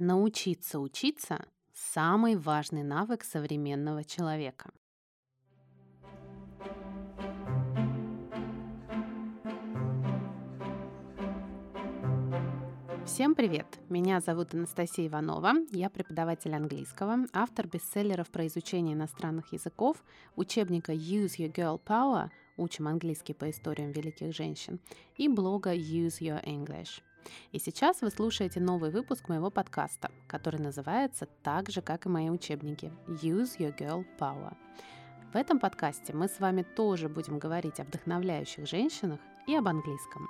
Научиться учиться – самый важный навык современного человека. Всем привет! Меня зовут Анастасия Иванова, я преподаватель английского, автор бестселлеров про изучение иностранных языков, учебника Use Your Girl Power – учим английский по историям великих женщин, и блога Use Your English – и сейчас вы слушаете новый выпуск моего подкаста, который называется так же, как и мои учебники Use Your Girl Power. В этом подкасте мы с вами тоже будем говорить о вдохновляющих женщинах и об английском.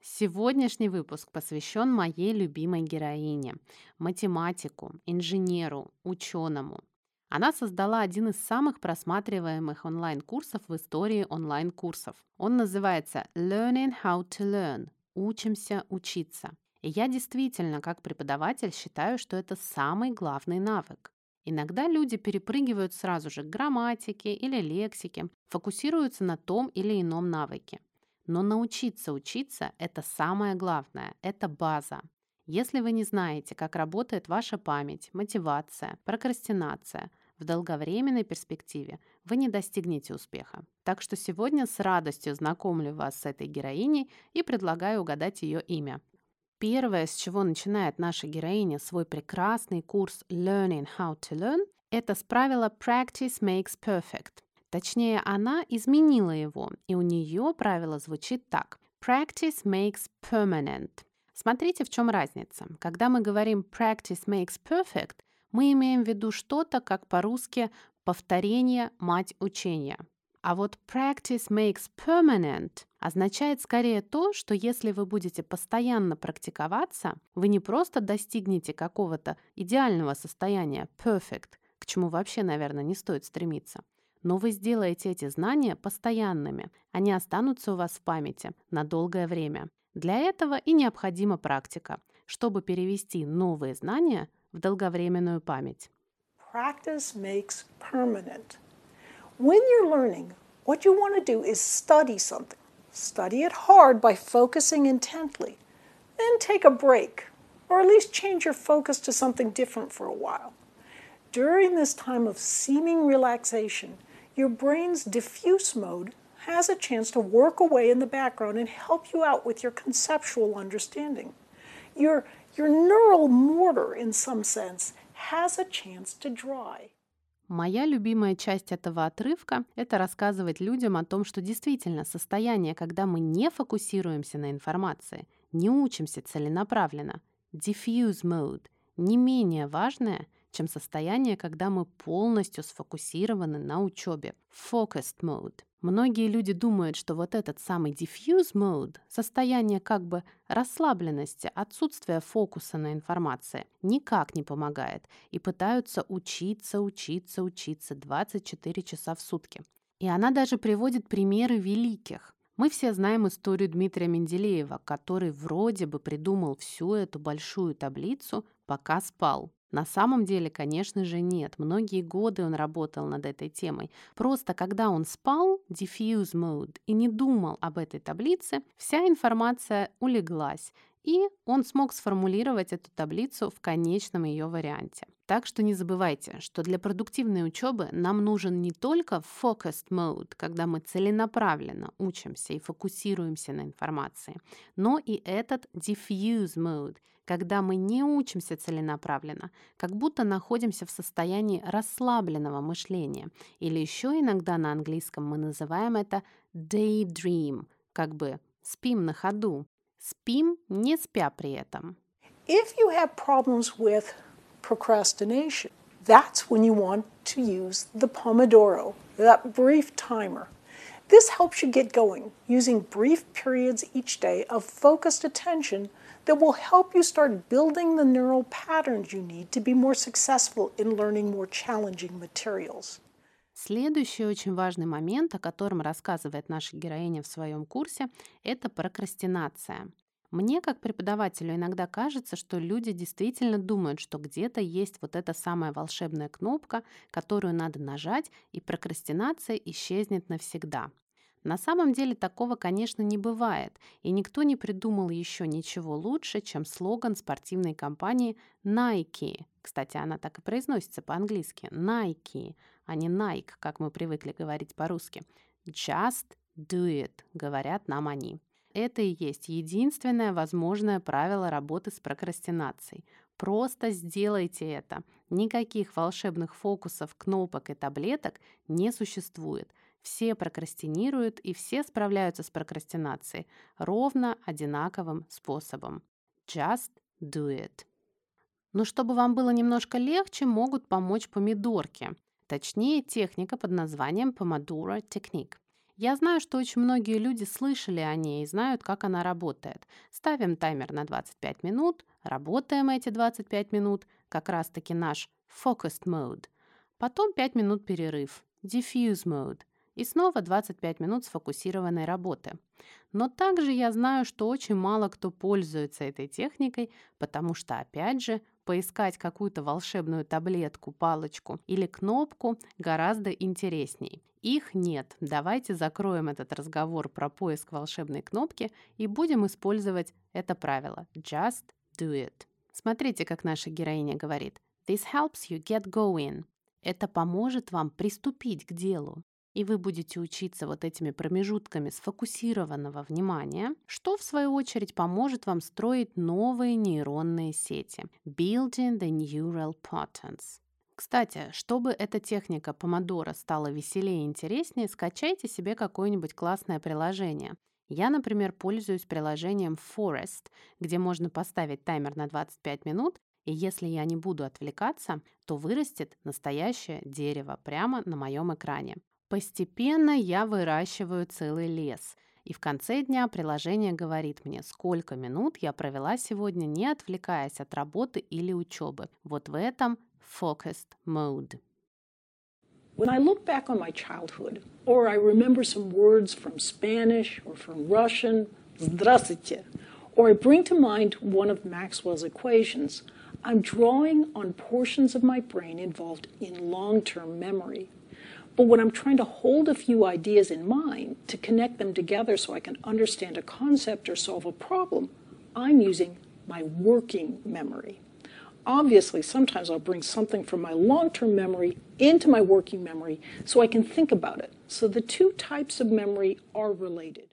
Сегодняшний выпуск посвящен моей любимой героине, математику, инженеру, ученому. Она создала один из самых просматриваемых онлайн-курсов в истории онлайн-курсов. Он называется Learning How to Learn учимся учиться. И я действительно, как преподаватель, считаю, что это самый главный навык. Иногда люди перепрыгивают сразу же к грамматике или лексике, фокусируются на том или ином навыке. Но научиться учиться – это самое главное, это база. Если вы не знаете, как работает ваша память, мотивация, прокрастинация – в долговременной перспективе вы не достигнете успеха. Так что сегодня с радостью знакомлю вас с этой героиней и предлагаю угадать ее имя. Первое, с чего начинает наша героиня свой прекрасный курс Learning How to Learn, это с правила Practice Makes Perfect. Точнее, она изменила его, и у нее правило звучит так. Practice makes permanent. Смотрите, в чем разница. Когда мы говорим practice makes perfect, мы имеем в виду что-то, как по-русски «повторение – мать учения». А вот practice makes permanent означает скорее то, что если вы будете постоянно практиковаться, вы не просто достигнете какого-то идеального состояния perfect, к чему вообще, наверное, не стоит стремиться, но вы сделаете эти знания постоянными, они останутся у вас в памяти на долгое время. Для этого и необходима практика, чтобы перевести новые знания в долговременную память. Practice makes permanent. When you're learning, what you want to do is study something. Study it hard by focusing intently. Then take a break, or at least change your focus to something different for a while. During this time of seeming relaxation, your brain's diffuse mode has a chance to work away in the background and help you out with your conceptual understanding. Your your neural mortar, in some sense, has a chance to dry. Моя любимая часть этого отрывка – это рассказывать людям о том, что действительно состояние, когда мы не фокусируемся на информации, не учимся целенаправленно, diffuse mode, не менее важное, чем состояние, когда мы полностью сфокусированы на учебе, focused mode. Многие люди думают, что вот этот самый diffuse mode, состояние как бы расслабленности, отсутствия фокуса на информации, никак не помогает и пытаются учиться, учиться, учиться 24 часа в сутки. И она даже приводит примеры великих. Мы все знаем историю Дмитрия Менделеева, который вроде бы придумал всю эту большую таблицу, пока спал. На самом деле, конечно же, нет. Многие годы он работал над этой темой. Просто когда он спал, diffuse mode, и не думал об этой таблице, вся информация улеглась, и он смог сформулировать эту таблицу в конечном ее варианте. Так что не забывайте, что для продуктивной учебы нам нужен не только focused mode, когда мы целенаправленно учимся и фокусируемся на информации, но и этот diffuse mode – когда мы не учимся целенаправленно, как будто находимся в состоянии расслабленного мышления. Или еще иногда на английском мы называем это daydream, как бы спим на ходу. Спим, не спя при этом. If you have problems with procrastination, that's when you want to use the Pomodoro, that brief timer. This helps you get going using brief periods each day of focused attention – that will help you start building the neural patterns you need to be more successful in learning more challenging materials. Следующий очень важный момент, о котором рассказывает наша героиня в своем курсе, это прокрастинация. Мне, как преподавателю, иногда кажется, что люди действительно думают, что где-то есть вот эта самая волшебная кнопка, которую надо нажать, и прокрастинация исчезнет навсегда. На самом деле такого, конечно, не бывает, и никто не придумал еще ничего лучше, чем слоган спортивной компании Nike. Кстати, она так и произносится по-английски. Nike, а не Nike, как мы привыкли говорить по-русски. Just do it, говорят нам они. Это и есть единственное возможное правило работы с прокрастинацией. Просто сделайте это. Никаких волшебных фокусов, кнопок и таблеток не существует. Все прокрастинируют и все справляются с прокрастинацией ровно одинаковым способом. Just do it. Но чтобы вам было немножко легче, могут помочь помидорки. Точнее, техника под названием Pomodoro Technique. Я знаю, что очень многие люди слышали о ней и знают, как она работает. Ставим таймер на 25 минут, работаем эти 25 минут, как раз-таки наш focused mode. Потом 5 минут перерыв, diffuse mode. И снова 25 минут сфокусированной работы. Но также я знаю, что очень мало кто пользуется этой техникой, потому что, опять же, поискать какую-то волшебную таблетку, палочку или кнопку гораздо интересней. Их нет. Давайте закроем этот разговор про поиск волшебной кнопки и будем использовать это правило. Just do it. Смотрите, как наша героиня говорит. This helps you get going. Это поможет вам приступить к делу и вы будете учиться вот этими промежутками сфокусированного внимания, что в свою очередь поможет вам строить новые нейронные сети. Building the neural patterns. Кстати, чтобы эта техника помодора стала веселее и интереснее, скачайте себе какое-нибудь классное приложение. Я, например, пользуюсь приложением Forest, где можно поставить таймер на 25 минут, и если я не буду отвлекаться, то вырастет настоящее дерево прямо на моем экране. Постепенно я выращиваю целый лес. И в конце дня приложение говорит мне, сколько минут я провела сегодня, не отвлекаясь от работы или учебы. Вот в этом focused mode. When I look back on my childhood, or I remember some words from Spanish or from Russian, здравствуйте, or I bring to mind one of Maxwell's equations, I'm drawing on portions of my brain involved in long term memory. But when I'm trying to hold a few ideas in mind to connect them together so I can understand a concept or solve a problem, I'm using my working memory. Obviously, sometimes I'll bring something from my long term memory into my working memory so I can think about it. So the two types of memory are related.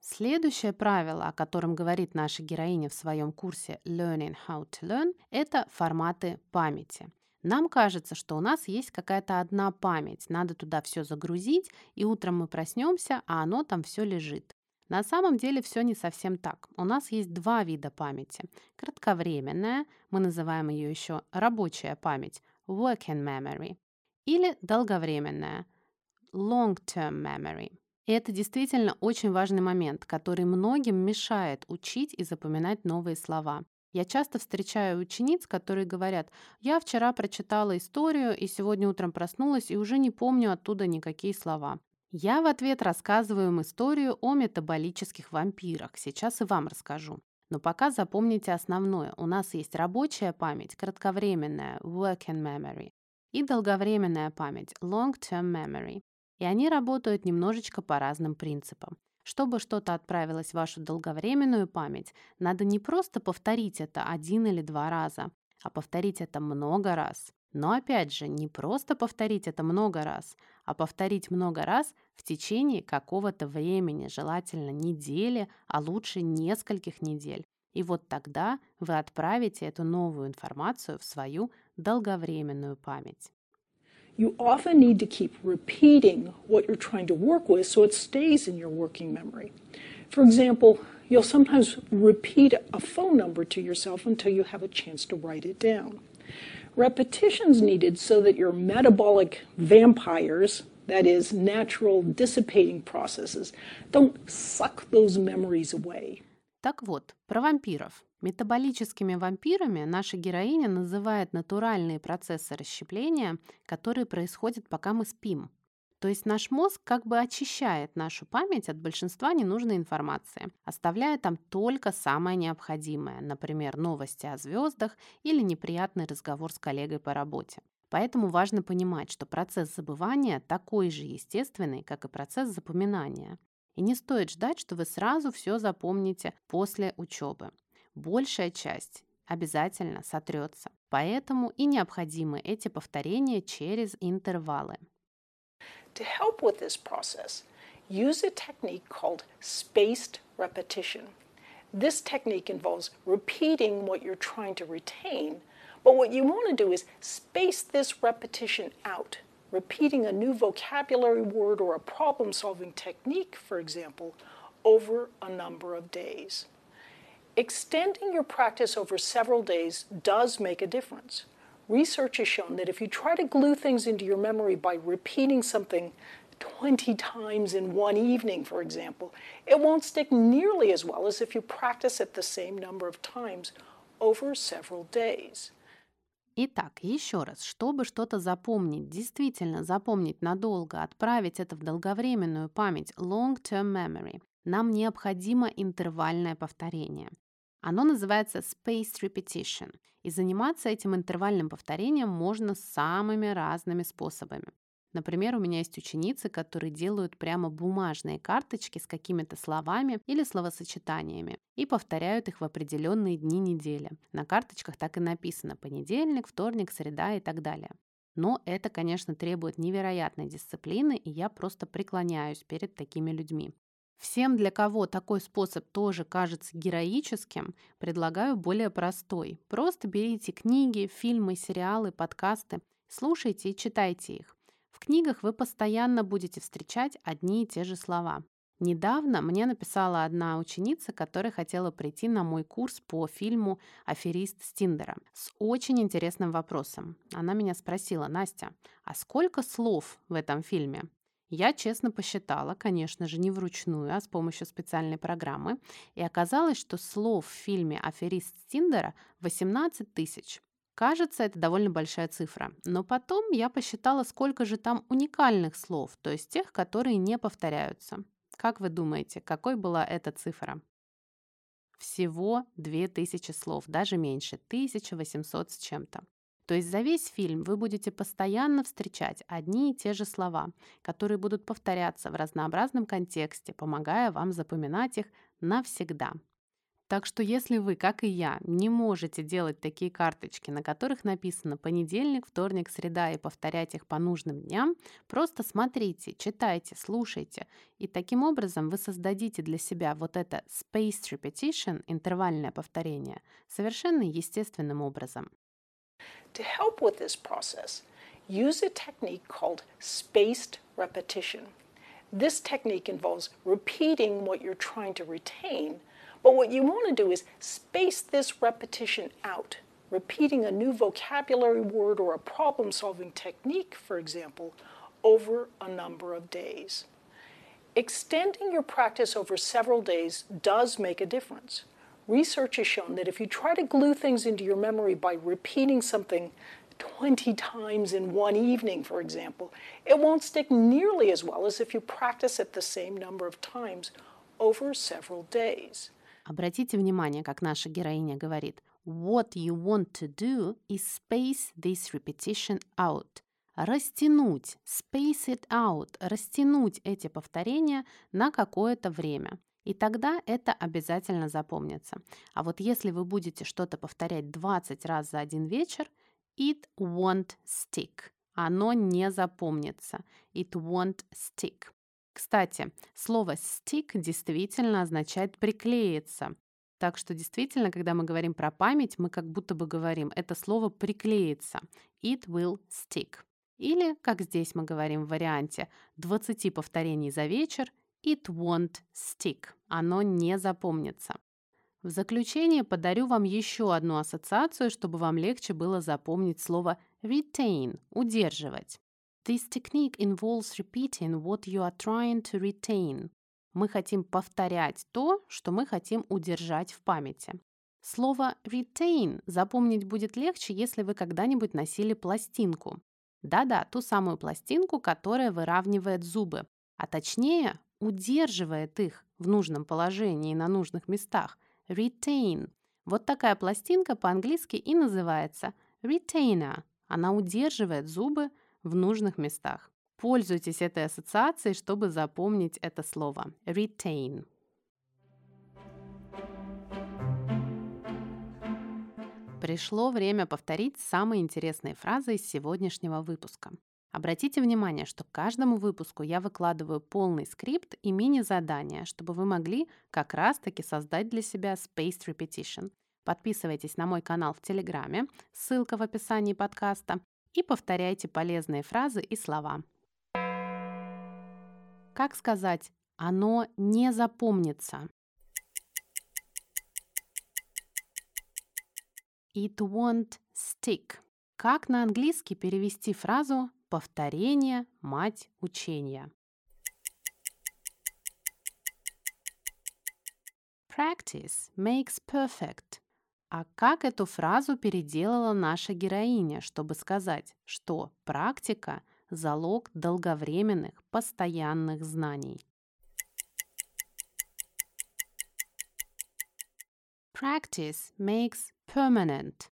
Следующее правило, о котором говорит наша героиня в своем курсе Learning How to Learn, это форматы памяти. Нам кажется, что у нас есть какая-то одна память, надо туда все загрузить, и утром мы проснемся, а оно там все лежит. На самом деле все не совсем так. У нас есть два вида памяти. Кратковременная, мы называем ее еще рабочая память, working memory, или долговременная, long-term memory. И это действительно очень важный момент, который многим мешает учить и запоминать новые слова. Я часто встречаю учениц, которые говорят, я вчера прочитала историю и сегодня утром проснулась и уже не помню оттуда никакие слова. Я в ответ рассказываю им историю о метаболических вампирах. Сейчас и вам расскажу. Но пока запомните основное. У нас есть рабочая память, кратковременная, working memory, и долговременная память, long-term memory. И они работают немножечко по разным принципам. Чтобы что-то отправилось в вашу долговременную память, надо не просто повторить это один или два раза, а повторить это много раз. Но опять же, не просто повторить это много раз, а повторить много раз в течение какого-то времени, желательно недели, а лучше нескольких недель. И вот тогда вы отправите эту новую информацию в свою долговременную память. you often need to keep repeating what you're trying to work with so it stays in your working memory. For example, you'll sometimes repeat a phone number to yourself until you have a chance to write it down. Repetition's needed so that your metabolic vampires, that is, natural dissipating processes, don't suck those memories away. Так вот, про вампиров. Метаболическими вампирами наша героиня называет натуральные процессы расщепления, которые происходят, пока мы спим. То есть наш мозг как бы очищает нашу память от большинства ненужной информации, оставляя там только самое необходимое, например, новости о звездах или неприятный разговор с коллегой по работе. Поэтому важно понимать, что процесс забывания такой же естественный, как и процесс запоминания. И не стоит ждать, что вы сразу все запомните после учебы. Большая часть обязательно сотрется. Поэтому и необходимы эти повторения через интервалы. To help with this process, use a technique called spaced repetition. This technique involves repeating what you're trying to retain, but what you want to do is space this repetition out. Repeating a new vocabulary word or a problem solving technique, for example, over a number of days. Extending your practice over several days does make a difference. Research has shown that if you try to glue things into your memory by repeating something 20 times in one evening, for example, it won't stick nearly as well as if you practice it the same number of times over several days. Итак, еще раз, чтобы что-то запомнить, действительно запомнить надолго, отправить это в долговременную память, long-term memory, нам необходимо интервальное повторение. Оно называется spaced repetition, и заниматься этим интервальным повторением можно самыми разными способами. Например, у меня есть ученицы, которые делают прямо бумажные карточки с какими-то словами или словосочетаниями и повторяют их в определенные дни недели. На карточках так и написано понедельник, вторник, среда и так далее. Но это, конечно, требует невероятной дисциплины, и я просто преклоняюсь перед такими людьми. Всем, для кого такой способ тоже кажется героическим, предлагаю более простой. Просто берите книги, фильмы, сериалы, подкасты, слушайте и читайте их. В книгах вы постоянно будете встречать одни и те же слова. Недавно мне написала одна ученица, которая хотела прийти на мой курс по фильму «Аферист Стиндера» с очень интересным вопросом. Она меня спросила, Настя, а сколько слов в этом фильме? Я честно посчитала, конечно же, не вручную, а с помощью специальной программы, и оказалось, что слов в фильме «Аферист Тиндера» 18 тысяч. Кажется, это довольно большая цифра. Но потом я посчитала, сколько же там уникальных слов, то есть тех, которые не повторяются. Как вы думаете, какой была эта цифра? Всего 2000 слов, даже меньше, 1800 с чем-то. То есть за весь фильм вы будете постоянно встречать одни и те же слова, которые будут повторяться в разнообразном контексте, помогая вам запоминать их навсегда. Так что если вы, как и я, не можете делать такие карточки, на которых написано понедельник, вторник, среда и повторять их по нужным дням, просто смотрите, читайте, слушайте. И таким образом вы создадите для себя вот это spaced repetition, интервальное повторение, совершенно естественным образом. To help with this process, use a technique called spaced repetition. This technique involves repeating what you're trying to retain, but what you want to do is space this repetition out. Repeating a new vocabulary word or a problem solving technique, for example, over a number of days. Extending your practice over several days does make a difference. Research has shown that if you try to glue things into your memory by repeating something 20 times in one evening, for example, it won't stick nearly as well as if you practice it the same number of times over several days. Обратите внимание, как наша героиня говорит. What you want to do is space this repetition out. Растянуть, space it out, растянуть эти повторения на какое-то время. И тогда это обязательно запомнится. А вот если вы будете что-то повторять 20 раз за один вечер, it won't stick. Оно не запомнится. It won't stick. Кстати, слово stick действительно означает приклеиться. Так что действительно, когда мы говорим про память, мы как будто бы говорим это слово приклеится. It will stick. Или, как здесь мы говорим в варианте 20 повторений за вечер – It won't stick. Оно не запомнится. В заключение подарю вам еще одну ассоциацию, чтобы вам легче было запомнить слово retain – удерживать. This technique involves repeating what you are trying to retain. Мы хотим повторять то, что мы хотим удержать в памяти. Слово retain запомнить будет легче, если вы когда-нибудь носили пластинку. Да-да, ту самую пластинку, которая выравнивает зубы, а точнее удерживает их в нужном положении на нужных местах. Retain. Вот такая пластинка по-английски и называется retainer. Она удерживает зубы в нужных местах. Пользуйтесь этой ассоциацией, чтобы запомнить это слово. Retain. Пришло время повторить самые интересные фразы из сегодняшнего выпуска. Обратите внимание, что к каждому выпуску я выкладываю полный скрипт и мини-задания, чтобы вы могли как раз-таки создать для себя Spaced Repetition. Подписывайтесь на мой канал в Телеграме, ссылка в описании подкаста, и повторяйте полезные фразы и слова. Как сказать «оно не запомнится»? It won't stick. Как на английский перевести фразу «повторение – мать учения»? Practice makes perfect. А как эту фразу переделала наша героиня, чтобы сказать, что практика – залог долговременных, постоянных знаний? Practice makes permanent.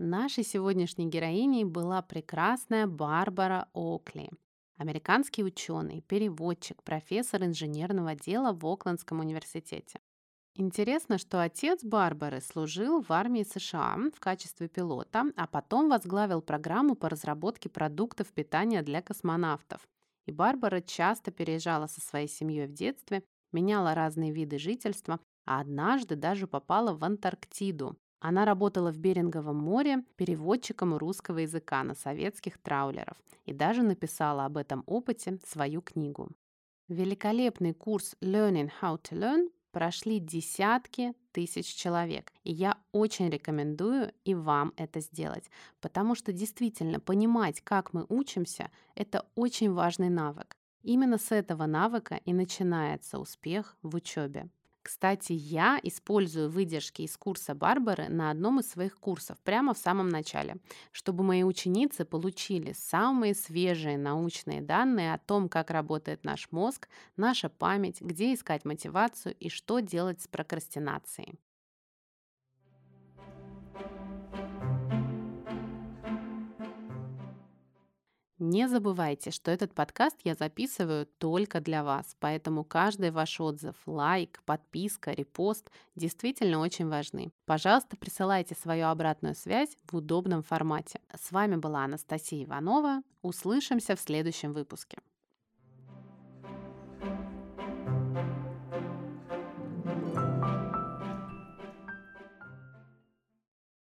Нашей сегодняшней героиней была прекрасная Барбара Окли, американский ученый, переводчик, профессор инженерного дела в Оклендском университете. Интересно, что отец Барбары служил в армии США в качестве пилота, а потом возглавил программу по разработке продуктов питания для космонавтов. И Барбара часто переезжала со своей семьей в детстве, меняла разные виды жительства, а однажды даже попала в Антарктиду. Она работала в Беринговом море переводчиком русского языка на советских траулеров и даже написала об этом опыте свою книгу. Великолепный курс Learning How to Learn прошли десятки тысяч человек. И я очень рекомендую и вам это сделать, потому что действительно понимать, как мы учимся, это очень важный навык. Именно с этого навыка и начинается успех в учебе. Кстати, я использую выдержки из курса Барбары на одном из своих курсов прямо в самом начале, чтобы мои ученицы получили самые свежие научные данные о том, как работает наш мозг, наша память, где искать мотивацию и что делать с прокрастинацией. Не забывайте, что этот подкаст я записываю только для вас, поэтому каждый ваш отзыв, лайк, подписка, репост действительно очень важны. Пожалуйста, присылайте свою обратную связь в удобном формате. С вами была Анастасия Иванова. Услышимся в следующем выпуске.